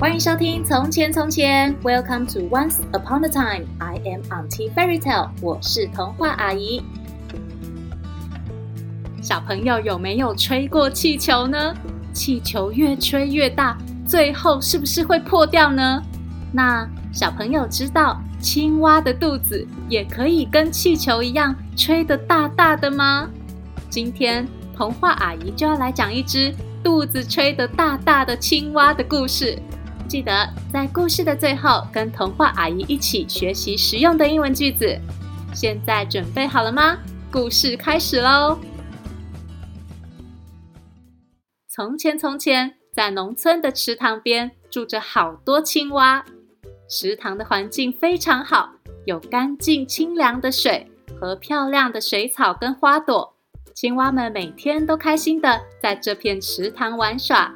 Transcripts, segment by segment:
欢迎收听《从前从前》，Welcome to Once Upon a Time。I am Auntie Fairy Tale，我是童话阿姨。小朋友有没有吹过气球呢？气球越吹越大，最后是不是会破掉呢？那小朋友知道青蛙的肚子也可以跟气球一样吹得大大的吗？今天童话阿姨就要来讲一只肚子吹得大大的青蛙的故事。记得在故事的最后，跟童话阿姨一起学习实用的英文句子。现在准备好了吗？故事开始喽！从前，从前，在农村的池塘边住着好多青蛙。池塘的环境非常好，有干净清凉的水和漂亮的水草跟花朵。青蛙们每天都开心的在这片池塘玩耍。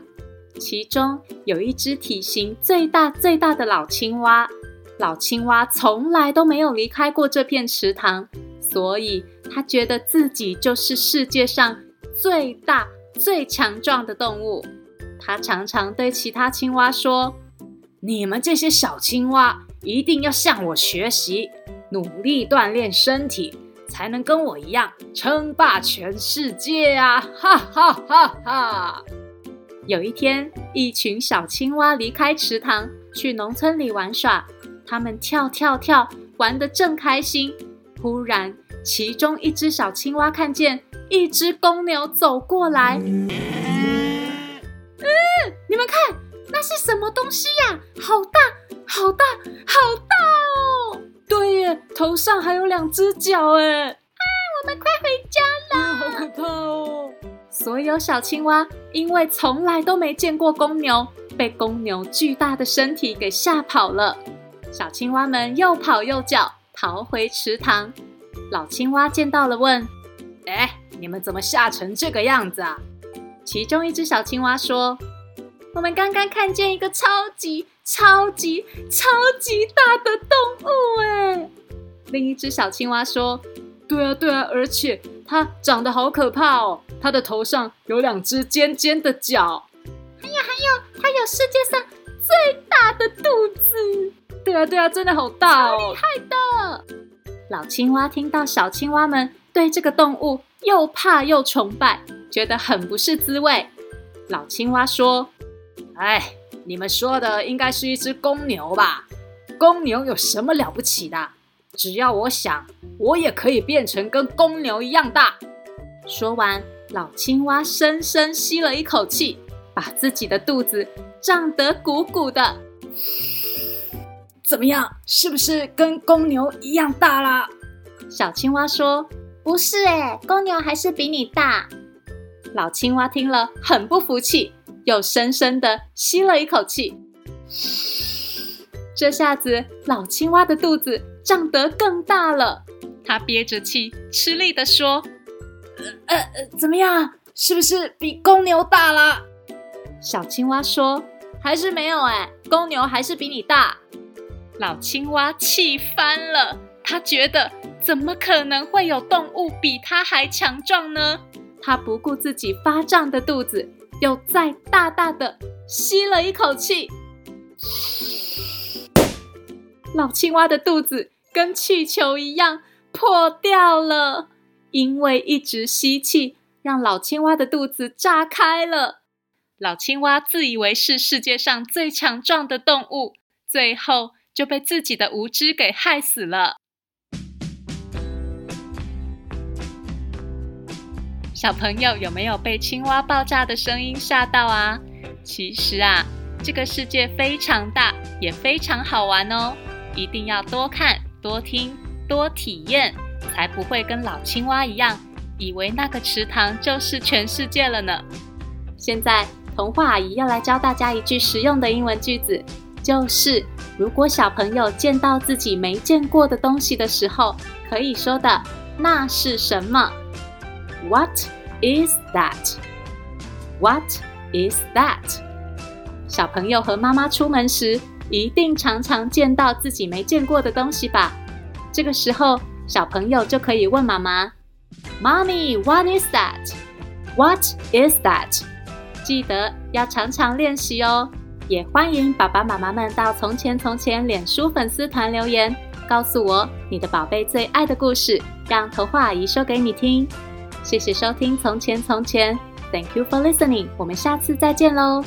其中有一只体型最大最大的老青蛙，老青蛙从来都没有离开过这片池塘，所以它觉得自己就是世界上最大最强壮的动物。它常常对其他青蛙说：“你们这些小青蛙一定要向我学习，努力锻炼身体，才能跟我一样称霸全世界啊！”哈哈哈哈。有一天，一群小青蛙离开池塘，去农村里玩耍。它们跳跳跳，玩得正开心。忽然，其中一只小青蛙看见一只公牛走过来。嗯，你们看，那是什么东西呀？好大，好大，好大哦！对耶，头上还有两只脚哎！啊，我们快！所有小青蛙因为从来都没见过公牛，被公牛巨大的身体给吓跑了。小青蛙们又跑又叫，逃回池塘。老青蛙见到了，问：“哎，你们怎么吓成这个样子啊？”其中一只小青蛙说：“我们刚刚看见一个超级超级超级大的动物。”哎，另一只小青蛙说：“对啊，对啊，而且它长得好可怕哦。”它的头上有两只尖尖的角，还有还有，它有世界上最大的肚子。对啊对啊，真的好大哦，超厉害的！老青蛙听到小青蛙们对这个动物又怕又崇拜，觉得很不是滋味。老青蛙说：“哎，你们说的应该是一只公牛吧？公牛有什么了不起的？只要我想，我也可以变成跟公牛一样大。”说完。老青蛙深深吸了一口气，把自己的肚子胀得鼓鼓的。怎么样？是不是跟公牛一样大啦？小青蛙说：“不是哎，公牛还是比你大。”老青蛙听了很不服气，又深深的吸了一口气。这下子，老青蛙的肚子胀得更大了。它憋着气，吃力地说。呃呃，怎么样？是不是比公牛大了？小青蛙说：“还是没有哎，公牛还是比你大。”老青蛙气翻了，他觉得怎么可能会有动物比他还强壮呢？他不顾自己发胀的肚子，又再大大的吸了一口气。老青蛙的肚子跟气球一样破掉了。因为一直吸气，让老青蛙的肚子炸开了。老青蛙自以为是世界上最强壮的动物，最后就被自己的无知给害死了。小朋友有没有被青蛙爆炸的声音吓到啊？其实啊，这个世界非常大，也非常好玩哦。一定要多看、多听、多体验。才不会跟老青蛙一样，以为那个池塘就是全世界了呢。现在，童话阿姨要来教大家一句实用的英文句子，就是如果小朋友见到自己没见过的东西的时候，可以说的“那是什么？”What is that? What is that? 小朋友和妈妈出门时，一定常常见到自己没见过的东西吧？这个时候，小朋友就可以问妈妈：“Mommy, what is that? What is that?” 记得要常常练习哦。也欢迎爸爸妈妈们到从前从前脸书粉丝团留言，告诉我你的宝贝最爱的故事，让童话阿姨说给你听。谢谢收听《从前从前》，Thank you for listening，我们下次再见喽。